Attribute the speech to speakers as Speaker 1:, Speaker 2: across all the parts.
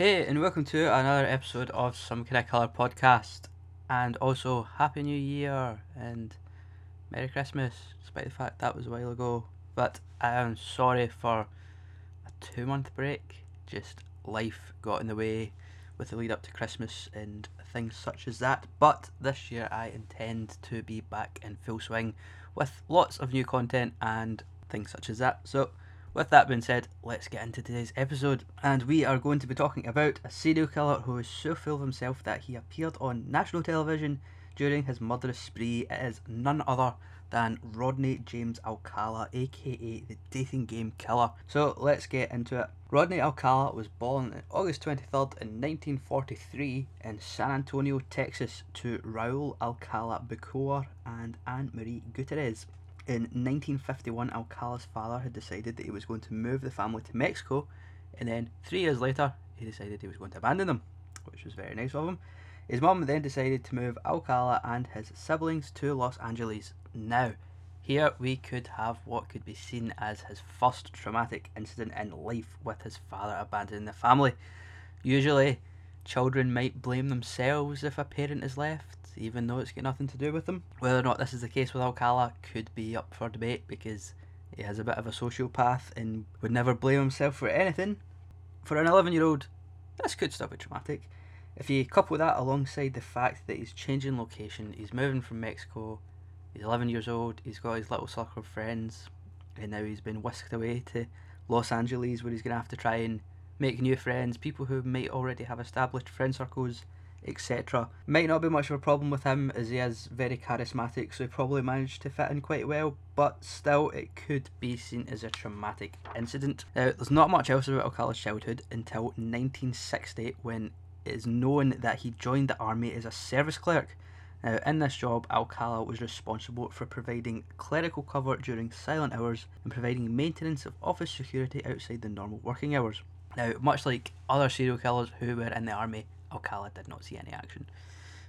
Speaker 1: Hey, and welcome to another episode of Some Kind of Killer podcast. And also, Happy New Year and Merry Christmas, despite the fact that was a while ago. But I am sorry for a two month break. Just life got in the way with the lead up to Christmas and things such as that. But this year I intend to be back in full swing with lots of new content and things such as that. So, with that being said, let's get into today's episode. And we are going to be talking about a serial killer who is so full of himself that he appeared on national television during his murderous spree. It is none other than Rodney James Alcala, aka the Dating Game Killer. So let's get into it. Rodney Alcala was born on August 23rd in 1943 in San Antonio, Texas, to Raul Alcala Buquor and Anne Marie Gutierrez. In 1951, Alcala's father had decided that he was going to move the family to Mexico, and then three years later, he decided he was going to abandon them, which was very nice of him. His mum then decided to move Alcala and his siblings to Los Angeles. Now, here we could have what could be seen as his first traumatic incident in life with his father abandoning the family. Usually, children might blame themselves if a parent is left, even though it's got nothing to do with them. Whether or not this is the case with Alcala could be up for debate because he has a bit of a sociopath and would never blame himself for anything. For an 11 year old, this could still be traumatic. If you couple that alongside the fact that he's changing location, he's moving from Mexico, he's 11 years old, he's got his little circle of friends, and now he's been whisked away to Los Angeles where he's going to have to try and make new friends, people who might already have established friend circles, etc. Might not be much of a problem with him as he is very charismatic, so he probably managed to fit in quite well, but still, it could be seen as a traumatic incident. Now, there's not much else about Alcala's childhood until 1960 when it is known that he joined the army as a service clerk. Now, in this job, Alcala was responsible for providing clerical cover during silent hours and providing maintenance of office security outside the normal working hours. Now, much like other serial killers who were in the army, Alcala did not see any action.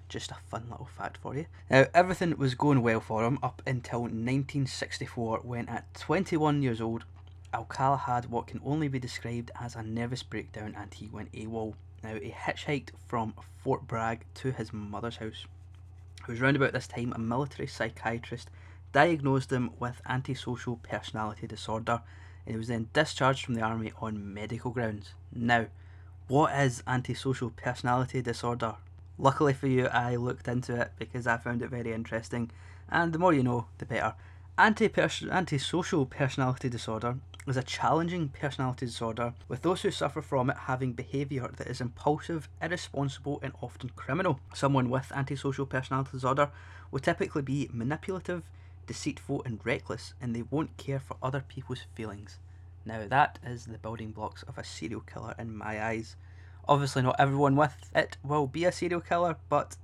Speaker 1: Just a fun little fact for you. Now, everything was going well for him up until 1964 when, at 21 years old, Alcala had what can only be described as a nervous breakdown and he went AWOL. Now, he hitchhiked from Fort Bragg to his mother's house. It was round about this time a military psychiatrist diagnosed him with antisocial personality disorder and he was then discharged from the army on medical grounds. Now, what is antisocial personality disorder? Luckily for you, I looked into it because I found it very interesting, and the more you know, the better. Antisocial personality disorder is a challenging personality disorder with those who suffer from it having behaviour that is impulsive, irresponsible, and often criminal. Someone with antisocial personality disorder will typically be manipulative, deceitful, and reckless, and they won't care for other people's feelings. Now, that is the building blocks of a serial killer in my eyes. Obviously, not everyone with it will be a serial killer, but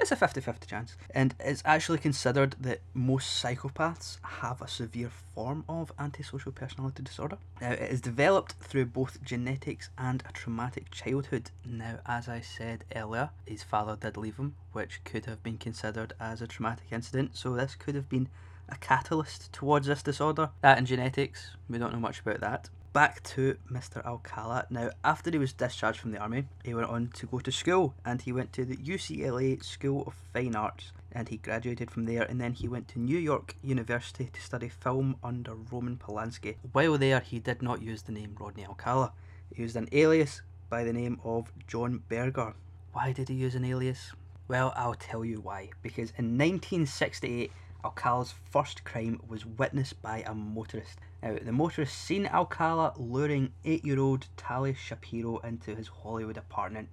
Speaker 1: it's a 50 50 chance. And it's actually considered that most psychopaths have a severe form of antisocial personality disorder. Now, it is developed through both genetics and a traumatic childhood. Now, as I said earlier, his father did leave him, which could have been considered as a traumatic incident, so this could have been a catalyst towards this disorder. That and genetics, we don't know much about that. Back to Mr. Alcala. Now, after he was discharged from the army, he went on to go to school and he went to the UCLA School of Fine Arts and he graduated from there and then he went to New York University to study film under Roman Polanski. While there, he did not use the name Rodney Alcala. He used an alias by the name of John Berger. Why did he use an alias? Well, I'll tell you why. Because in 1968, Alcala's first crime was witnessed by a motorist. Now, the motorist seen Alcala luring eight year old Tali Shapiro into his Hollywood apartment.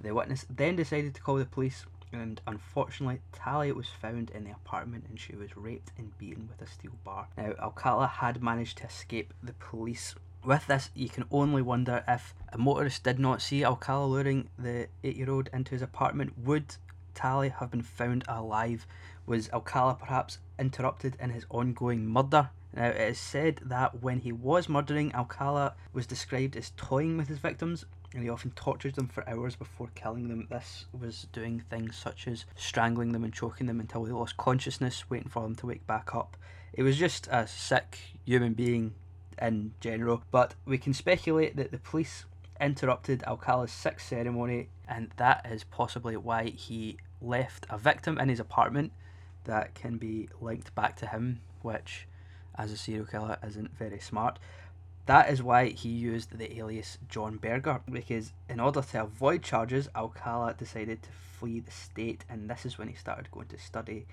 Speaker 1: The witness then decided to call the police, and unfortunately, Tali was found in the apartment and she was raped and beaten with a steel bar. Now, Alcala had managed to escape the police. With this, you can only wonder if a motorist did not see Alcala luring the eight year old into his apartment, would Have been found alive? Was Alcala perhaps interrupted in his ongoing murder? Now, it is said that when he was murdering, Alcala was described as toying with his victims and he often tortured them for hours before killing them. This was doing things such as strangling them and choking them until they lost consciousness, waiting for them to wake back up. It was just a sick human being in general, but we can speculate that the police interrupted Alcala's sixth ceremony, and that is possibly why he left a victim in his apartment that can be linked back to him, which, as a serial killer, isn't very smart. That is why he used the alias John Berger, because in order to avoid charges, Alcala decided to flee the state, and this is when he started going to study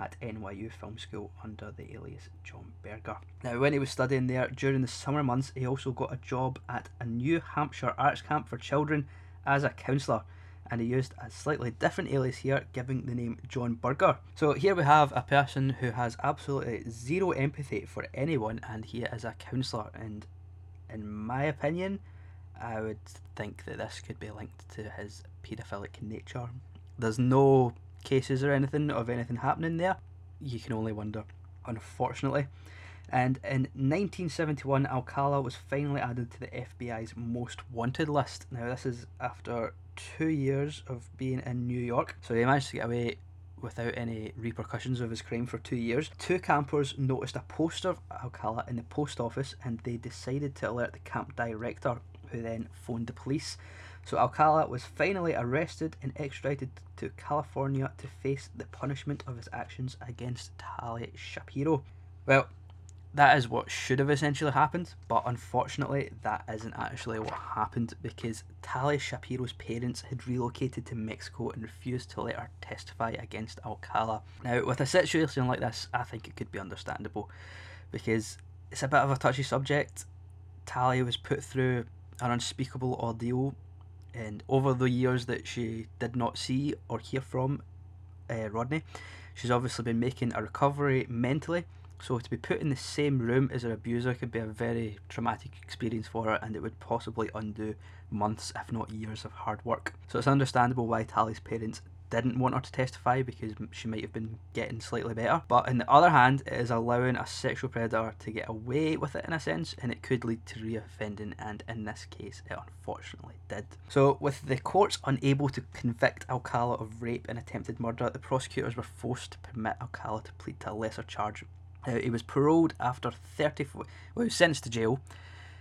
Speaker 1: at NYU Film School under the alias John Berger. Now, when he was studying there during the summer months, he also got a job at a New Hampshire arts camp for children as a counsellor and he used a slightly different alias here, giving the name John Burger. So here we have a person who has absolutely zero empathy for anyone, and he is a counsellor. And in my opinion, I would think that this could be linked to his paedophilic nature. There's no cases or anything of anything happening there. You can only wonder, unfortunately. And in 1971, Alcala was finally added to the FBI's most wanted list. Now, this is after two years of being in New York, so he managed to get away without any repercussions of his crime for two years. Two campers noticed a poster of Alcala in the post office and they decided to alert the camp director, who then phoned the police. So Alcala was finally arrested and extradited to California to face the punishment of his actions against Tali Shapiro. Well, that is what should have essentially happened, but unfortunately, that isn't actually what happened because Tali Shapiro's parents had relocated to Mexico and refused to let her testify against Alcala. Now, with a situation like this, I think it could be understandable because it's a bit of a touchy subject. Tali was put through an unspeakable ordeal, and over the years that she did not see or hear from uh, Rodney, she's obviously been making a recovery mentally so to be put in the same room as her abuser could be a very traumatic experience for her and it would possibly undo months, if not years, of hard work. So it's understandable why Tali's parents didn't want her to testify because she might have been getting slightly better. But on the other hand, it is allowing a sexual predator to get away with it in a sense, and it could lead to reoffending, and in this case, it unfortunately did. So, with the courts unable to convict Alcala of rape and attempted murder, the prosecutors were forced to permit Alcala to plead to a lesser charge he was paroled after 34. Well, he was sentenced to jail,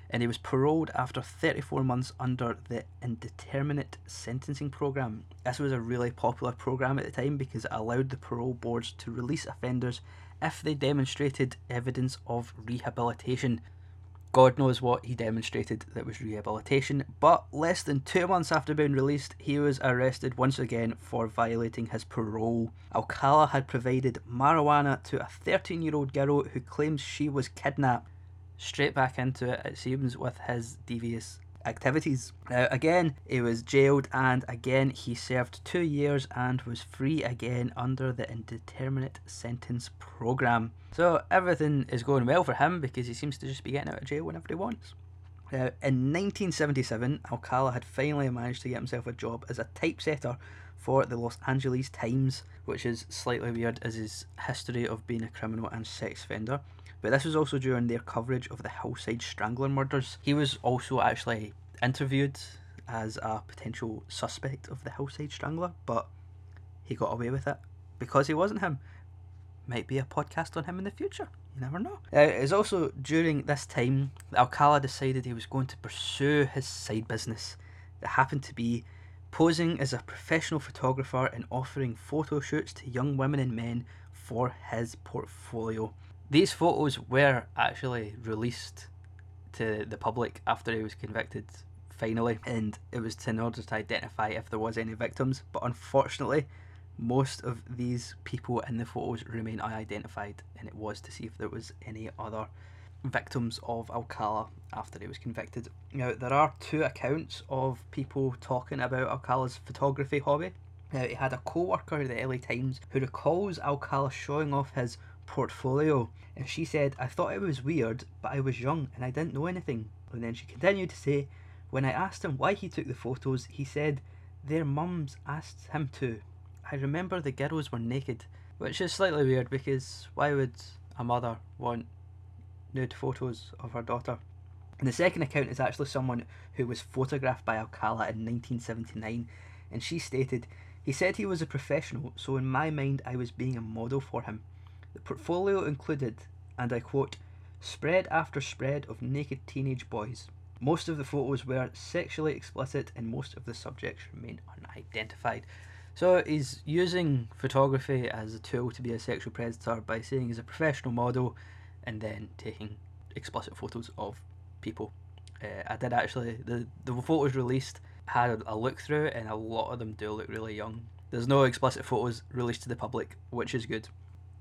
Speaker 1: and he was paroled after 34 months under the indeterminate sentencing program. This was a really popular program at the time because it allowed the parole boards to release offenders if they demonstrated evidence of rehabilitation. God knows what he demonstrated that was rehabilitation, but less than two months after being released, he was arrested once again for violating his parole. Alcala had provided marijuana to a 13 year old girl who claims she was kidnapped. Straight back into it, it seems, with his devious activities. Now, again, he was jailed and again he served two years and was free again under the indeterminate sentence program. So everything is going well for him because he seems to just be getting out of jail whenever he wants. Now, in 1977, Alcala had finally managed to get himself a job as a typesetter for the Los Angeles Times, which is slightly weird as his history of being a criminal and sex offender but this was also during their coverage of the Hillside Strangler murders. He was also actually interviewed as a potential suspect of the Hillside Strangler, but he got away with it because he wasn't him. Might be a podcast on him in the future. You never know. Uh, it's also during this time that Alcala decided he was going to pursue his side business that happened to be posing as a professional photographer and offering photo shoots to young women and men for his portfolio. These photos were actually released to the public after he was convicted finally, and it was in order to identify if there was any victims. But unfortunately, most of these people in the photos remain unidentified, and it was to see if there was any other victims of Alcala after he was convicted. Now, there are two accounts of people talking about Alcala's photography hobby. Now, he had a co worker at the LA Times who recalls Alcala showing off his portfolio. And she said, I thought it was weird, but I was young and I didn't know anything. And then she continued to say, When I asked him why he took the photos, he said, Their mums asked him to. I remember the girls were naked, which is slightly weird because why would a mother want nude photos of her daughter? And the second account is actually someone who was photographed by Alcala in 1979, and she stated, He said he was a professional, so in my mind I was being a model for him. The portfolio included, and I quote, spread after spread of naked teenage boys. Most of the photos were sexually explicit and most of the subjects remain unidentified. So he's using photography as a tool to be a sexual predator by saying he's a professional model and then taking explicit photos of people. Uh, I did actually, the, the photos released had a look through and a lot of them do look really young. There's no explicit photos released to the public, which is good.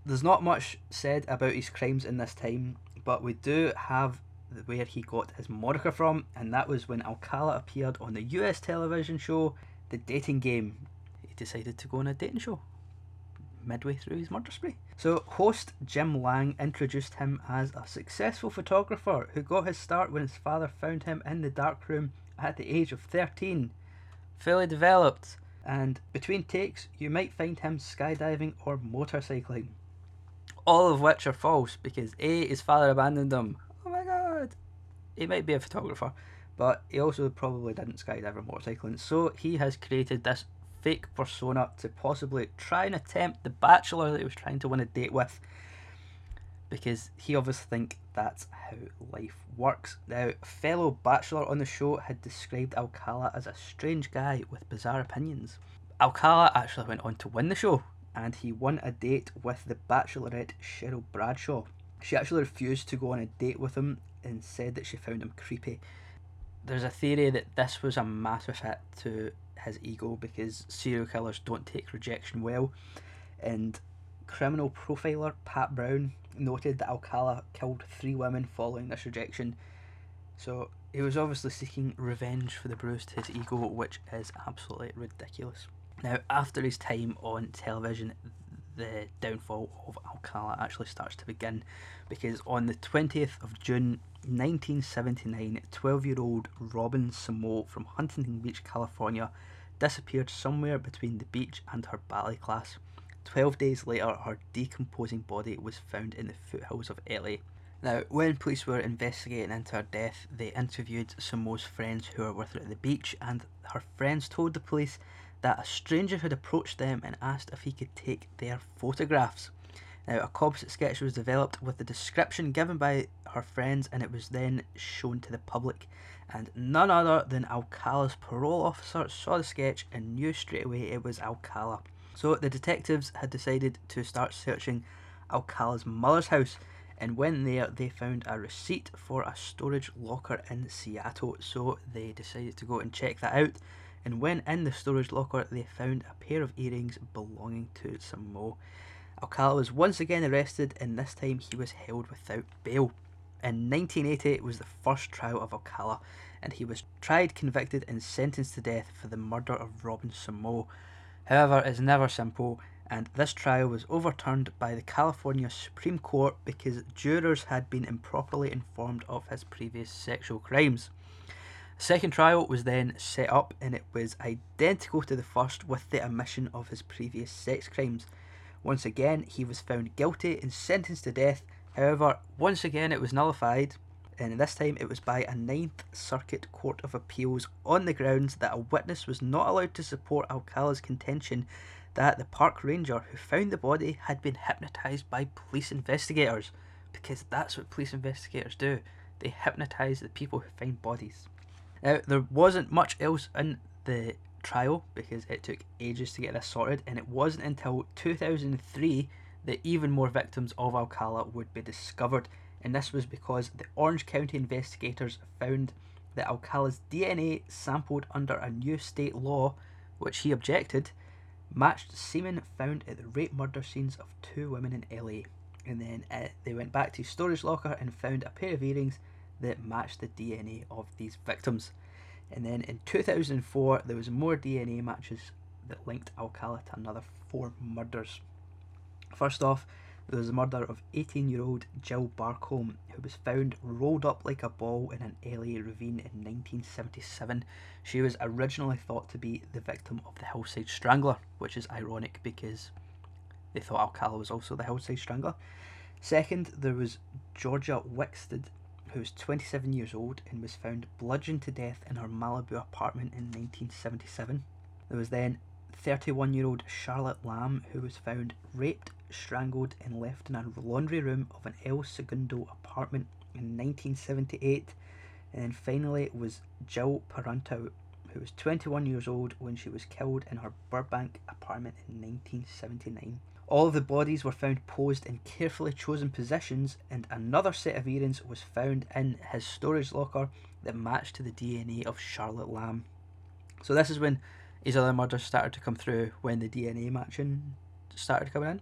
Speaker 1: There's not much said about his crimes in this time, but we do have where he got his moniker from, and that was when Alcala appeared on the US television show The Dating Game. He decided to go on a dating show midway through his murder spree. So, host Jim Lange introduced him as a successful photographer who got his start when his father found him in the darkroom at the age of 13. Fully developed, and between takes, you might find him skydiving or motorcycling. All of which are false because A, his father abandoned him. Oh my god! He might be a photographer, but he also probably didn't skydive or motorcycling. So he has created this fake persona to possibly try and attempt the bachelor that he was trying to win a date with because he obviously think that's how life works. Now, fellow bachelor on the show had described Alcala as a strange guy with bizarre opinions. Alcala actually went on to win the show, and he won a date with the bachelorette Cheryl Bradshaw. She actually refused to go on a date with him and said that she found him creepy. There's a theory that this was a massive hit to his ego because serial killers don't take rejection well, and criminal profiler Pat Brown noted that Alcala killed three women following this rejection. So he was obviously seeking revenge for the bruise to his ego, which is absolutely ridiculous. Now, after his time on television, the downfall of Alcala actually starts to begin because on the 20th of June 1979, 12 year old Robin Samsoe from Huntington Beach, California, disappeared somewhere between the beach and her ballet class. Twelve days later, her decomposing body was found in the foothills of LA. Now, when police were investigating into her death, they interviewed Samsoe's friends who were with her at the beach, and her friends told the police that a stranger had approached them and asked if he could take their photographs. Now, a composite sketch was developed with the description given by her friends, and it was then shown to the public. And none other than Alcala's parole officer saw the sketch and knew straight away it was Alcala. So the detectives had decided to start searching Alcala's mother's house, and when there, they found a receipt for a storage locker in Seattle. So they decided to go and check that out. And when in the storage locker, they found a pair of earrings belonging to Samsoe. Alcala was once again arrested, and this time he was held without bail. In 1980 was the first trial of Alcala, and he was tried, convicted, and sentenced to death for the murder of Robin Samsoe. However, it's never simple, and this trial was overturned by the California Supreme Court because jurors had been improperly informed of his previous sexual crimes. Second trial was then set up, and it was identical to the first with the omission of his previous sex crimes. Once again, he was found guilty and sentenced to death. However, once again, it was nullified and this time it was by a Ninth Circuit Court of Appeals on the grounds that a witness was not allowed to support Alcala's contention that the park ranger who found the body had been hypnotized by police investigators, because that's what police investigators do. They hypnotize the people who find bodies. Now, there wasn't much else in the trial because it took ages to get this sorted, and it wasn't until 2003 that even more victims of Alcala would be discovered and this was because the Orange County investigators found that Alcala's DNA sampled under a new state law, which he objected, matched semen found at the rape murder scenes of two women in LA. And then uh, they went back to storage locker and found a pair of earrings that matched the DNA of these victims. And then in 2004, there was more DNA matches that linked Alcala to another four murders. First off, there was the murder of 18 year old Jill Barcombe, who was found rolled up like a ball in an LA ravine in 1977. She was originally thought to be the victim of the Hillside Strangler, which is ironic because they thought Alcala was also the Hillside Strangler. Second, there was Georgia Wixted, who was 27 years old and was found bludgeoned to death in her Malibu apartment in 1977. There was then 31 year old Charlotte Lamb, who was found raped, strangled, and left in a laundry room of an El Segundo apartment in 1978. And then finally it was Jill Parenteau, who was 21 years old when she was killed in her Burbank apartment in 1979. All of the bodies were found posed in carefully chosen positions, and another set of earrings was found in his storage locker that matched to the DNA of Charlotte Lamb. So this is when his other murders started to come through when the DNA matching started coming in.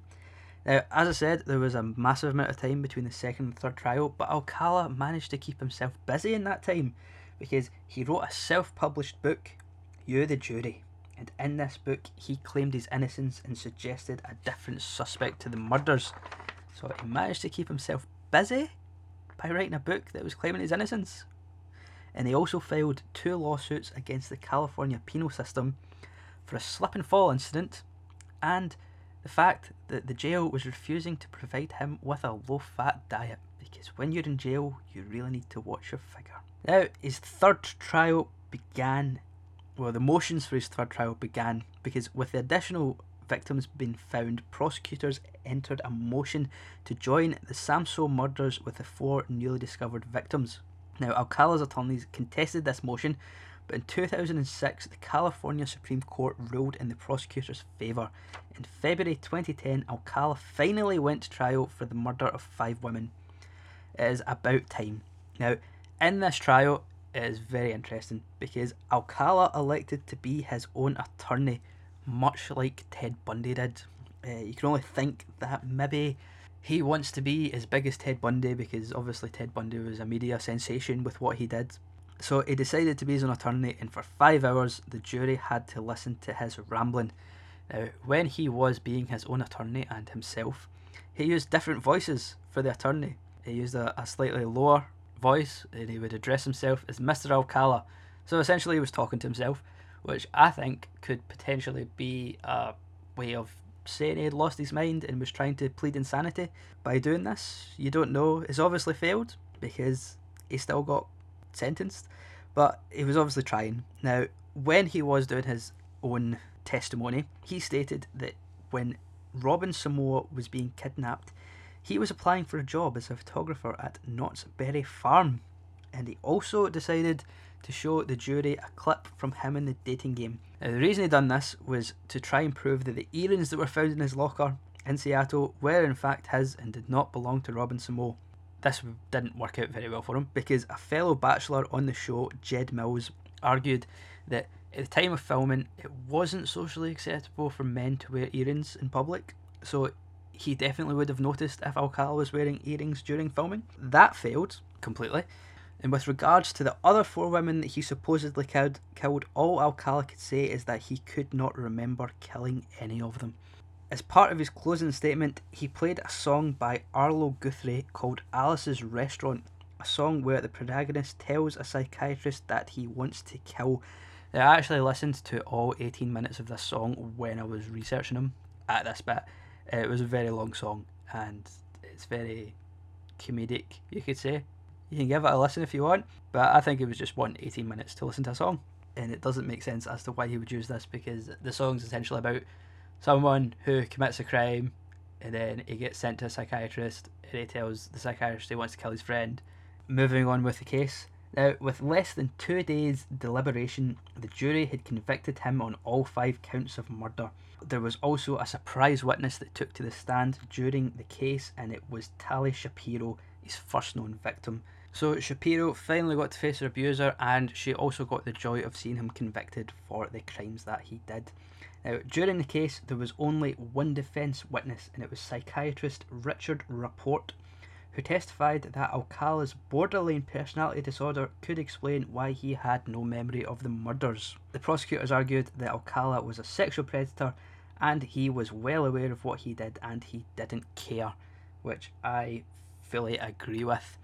Speaker 1: Now, as I said, there was a massive amount of time between the second and third trial, but Alcala managed to keep himself busy in that time because he wrote a self published book, You the Jury. And in this book, he claimed his innocence and suggested a different suspect to the murders. So he managed to keep himself busy by writing a book that was claiming his innocence. And he also filed two lawsuits against the California penal system for a slip and fall incident and the fact that the jail was refusing to provide him with a low fat diet because when you're in jail, you really need to watch your figure. Now, his third trial began, well, the motions for his third trial began because with the additional victims being found, prosecutors entered a motion to join the Samsoe murders with the four newly discovered victims. Now, Alcala's attorneys contested this motion, but in 2006, the California Supreme Court ruled in the prosecutor's favour. In February 2010, Alcala finally went to trial for the murder of five women. It is about time. Now, in this trial, is very interesting because Alcala elected to be his own attorney, much like Ted Bundy did. Uh, you can only think that maybe he wants to be as big as Ted Bundy because obviously Ted Bundy was a media sensation with what he did. So he decided to be his own attorney, and for five hours the jury had to listen to his rambling. Now, when he was being his own attorney and himself, he used different voices for the attorney. He used a, a slightly lower voice, and he would address himself as Mr. Alcala. So essentially, he was talking to himself, which I think could potentially be a way of saying he had lost his mind and was trying to plead insanity by doing this. You don't know. It's obviously failed because he still got sentenced, but he was obviously trying. Now, when he was doing his own testimony, he stated that when Robin Samoa was being kidnapped, he was applying for a job as a photographer at Knott's Berry Farm, and he also decided to show the jury a clip from him in the dating game. Now, the reason he done this was to try and prove that the earrings that were found in his locker in Seattle were in fact his and did not belong to Robin Samoa. This didn't work out very well for him because a fellow bachelor on the show, Jed Mills, argued that at the time of filming it wasn't socially acceptable for men to wear earrings in public, so he definitely would have noticed if Alcala was wearing earrings during filming. That failed completely. And with regards to the other four women that he supposedly killed, killed, all Alcala could say is that he could not remember killing any of them. As part of his closing statement, he played a song by Arlo Guthrie called Alice's Restaurant, a song where the protagonist tells a psychiatrist that he wants to kill. I actually listened to all 18 minutes of this song when I was researching him at this bit. Uh, it was a very long song and it's very comedic, you could say. You can give it a listen if you want, but I think it was just one 18 minutes to listen to a song. And it doesn't make sense as to why he would use this because the song's essentially about someone who commits a crime and then he gets sent to a psychiatrist and he tells the psychiatrist he wants to kill his friend. Moving on with the case. Now, with less than two days' deliberation, the jury had convicted him on all five counts of murder. There was also a surprise witness that took to the stand during the case, and it was Tali Shapiro, his first known victim. So Shapiro finally got to face her abuser, and she also got the joy of seeing him convicted for the crimes that he did. Now, during the case, there was only one defence witness, and it was psychiatrist Richard Rapport, who testified that Alcala's borderline personality disorder could explain why he had no memory of the murders. The prosecutors argued that Alcala was a sexual predator and he was well aware of what he did and he didn't care, which I fully agree with.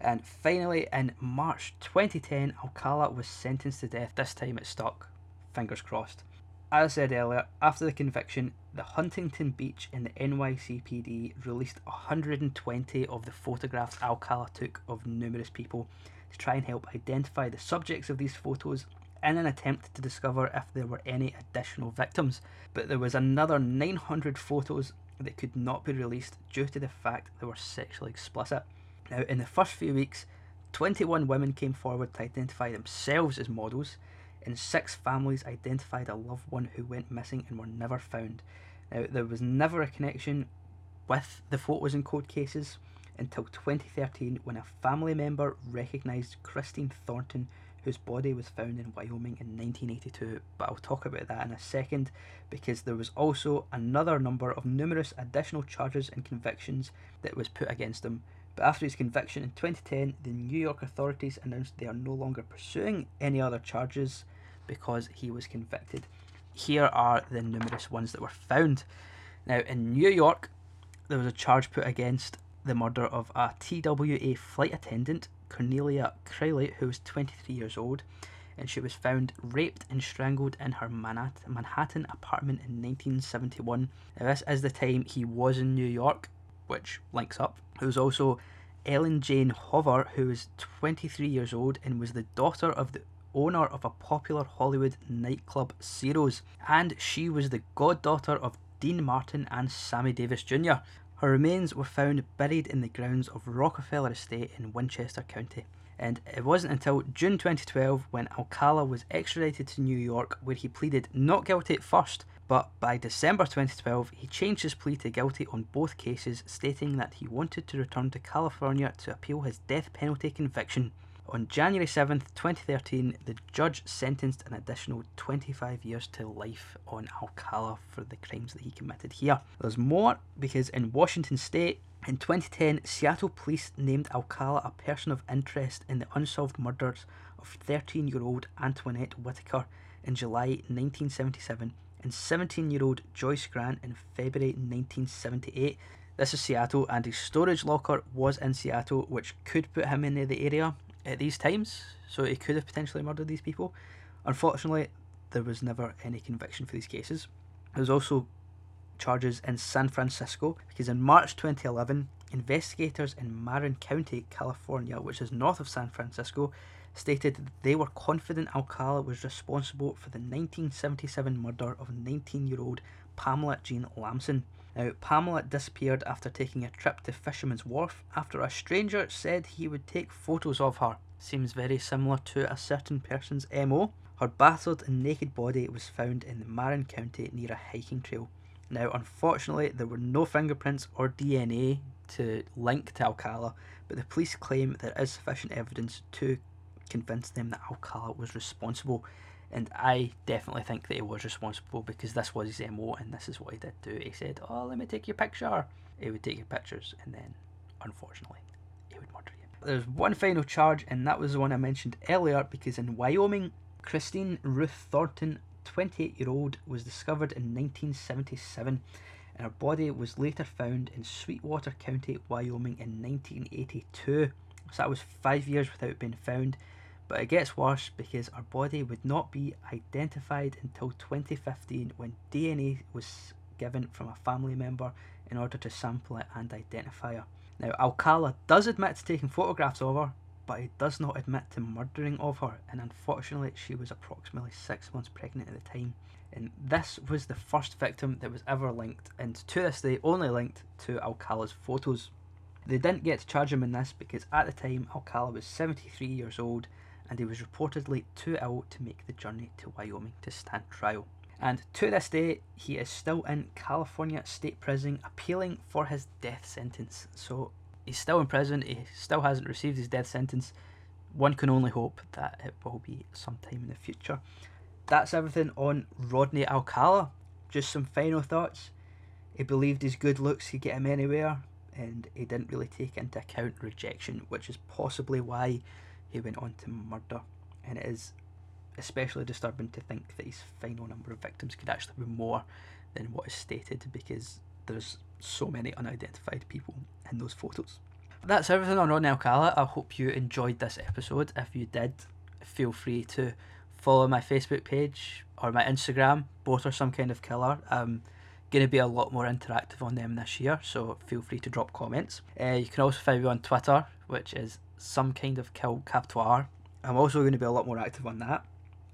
Speaker 1: And finally, in March 2010, Alcala was sentenced to death. This time it stuck. Fingers crossed. As I said earlier, after the conviction, the Huntington Beach and the NYCPD released 120 of the photographs Alcala took of numerous people to try and help identify the subjects of these photos in an attempt to discover if there were any additional victims. But there was another 900 photos that could not be released due to the fact they were sexually explicit. Now, in the first few weeks, 21 women came forward to identify themselves as models, and six families identified a loved one who went missing and were never found. Now, there was never a connection with the photos and code cases until 2013 when a family member recognised Christine Thornton, whose body was found in Wyoming in 1982. But I'll talk about that in a second because there was also another number of numerous additional charges and convictions that was put against him. But after his conviction in 2010, the New York authorities announced they are no longer pursuing any other charges because he was convicted. Here are the numerous ones that were found. Now, in New York, there was a charge put against the murder of a TWA flight attendant, Cornelia Crowley, who was 23 years old, and she was found raped and strangled in her Manhattan apartment in 1971. Now, this is the time he was in New York, which links up. There was also Ellen Jane Hover, who was 23 years old and was the daughter of the owner of a popular Hollywood nightclub, Ciro's, and she was the goddaughter of Dean Martin and Sammy Davis Jr. Her remains were found buried in the grounds of Rockefeller Estate in Winchester County. And it wasn't until June 2012 when Alcala was extradited to New York, where he pleaded not guilty at first, but by December 2012 he changed his plea to guilty on both cases, stating that he wanted to return to California to appeal his death penalty conviction. On January 7th, 2013, the judge sentenced an additional 25 years to life on Alcala for the crimes that he committed here. There's more because in Washington state, in 2010, Seattle police named Alcala a person of interest in the unsolved murders of 13 year old Antoinette Whitaker in July 1977 and 17 year old Joyce Grant in February 1978. This is Seattle, and his storage locker was in Seattle, which could put him in the area at these times, so he could have potentially murdered these people. Unfortunately, there was never any conviction for these cases. There was also charges in San Francisco because in March 2011, investigators in Marin County, California, which is north of San Francisco, stated they were confident Alcala was responsible for the 1977 murder of 19 year old Pamela Jean Lambson. Now, Pamela disappeared after taking a trip to Fisherman's Wharf after a stranger said he would take photos of her. Seems very similar to a certain person's MO. Her battered and naked body was found in Marin County near a hiking trail. Now, unfortunately, there were no fingerprints or DNA to link to Alcala, but the police claim there is sufficient evidence to convince them that Alcala was responsible and I definitely think that he was responsible because this was his MO and this is what he did do. He said, Oh, let me take your picture. He would take your pictures and then, unfortunately, he would murder you. There's one final charge, and that was the one I mentioned earlier because in Wyoming, Christine Ruth Thornton, 28 year old, was discovered in 1977 and her body was later found in Sweetwater County, Wyoming in 1982. So that was five years without being found but it gets worse because our body would not be identified until 2015 when DNA was given from a family member in order to sample it and identify her. Now, Alcala does admit to taking photographs of her, but he does not admit to murdering of her, and unfortunately, she was approximately six months pregnant at the time. And this was the first victim that was ever linked, and to this day, only linked to Alcala's photos. They didn't get to charge him in this because at the time, Alcala was 73 years old and he was reportedly too ill to make the journey to Wyoming to stand trial. And to this day, he is still in California State Prison appealing for his death sentence. So he's still in prison, he still hasn't received his death sentence. One can only hope that it will be sometime in the future. That's everything on Rodney Alcala. Just some final thoughts. He believed his good looks could get him anywhere, and he didn't really take into account rejection, which is possibly why he went on to murder, and it is especially disturbing to think that his final number of victims could actually be more than what is stated because there's so many unidentified people in those photos. That's everything on Rodney Alcala. I hope you enjoyed this episode. If you did, feel free to follow my Facebook page or my Instagram. Both are some kind of killer. I'm going to be a lot more interactive on them this year, so feel free to drop comments. Uh, you can also find me on Twitter, which is some kind of kill capital I'm also going to be a lot more active on that.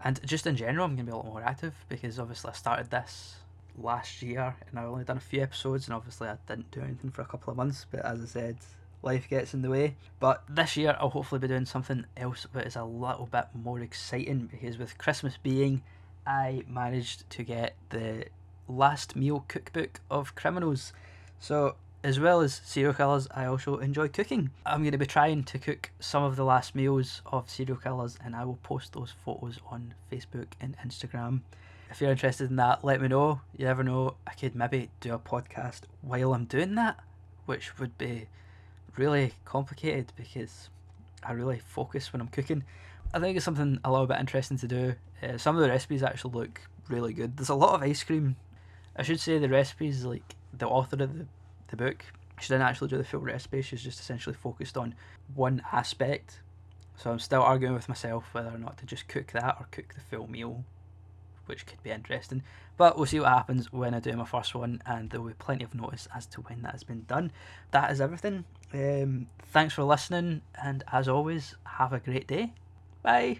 Speaker 1: And just in general, I'm going to be a lot more active because obviously I started this last year and I've only done a few episodes and obviously I didn't do anything for a couple of months. But as I said, life gets in the way. But this year I'll hopefully be doing something else that is a little bit more exciting because with Christmas being, I managed to get the last meal cookbook of criminals. So as well as serial killers, I also enjoy cooking. I'm going to be trying to cook some of the last meals of serial killers, and I will post those photos on Facebook and Instagram. If you're interested in that, let me know. You never know, I could maybe do a podcast while I'm doing that, which would be really complicated because I really focus when I'm cooking. I think it's something a little bit interesting to do. Uh, some of the recipes actually look really good. There's a lot of ice cream. I should say the recipes, like the author of the, the book, she didn't actually do the full recipe. She's just essentially focused on one aspect. So I'm still arguing with myself whether or not to just cook that or cook the full meal, which could be interesting. But we'll see what happens when I do my first one, and there will be plenty of notice as to when that has been done. That is everything. Um, thanks for listening, and as always, have a great day. Bye.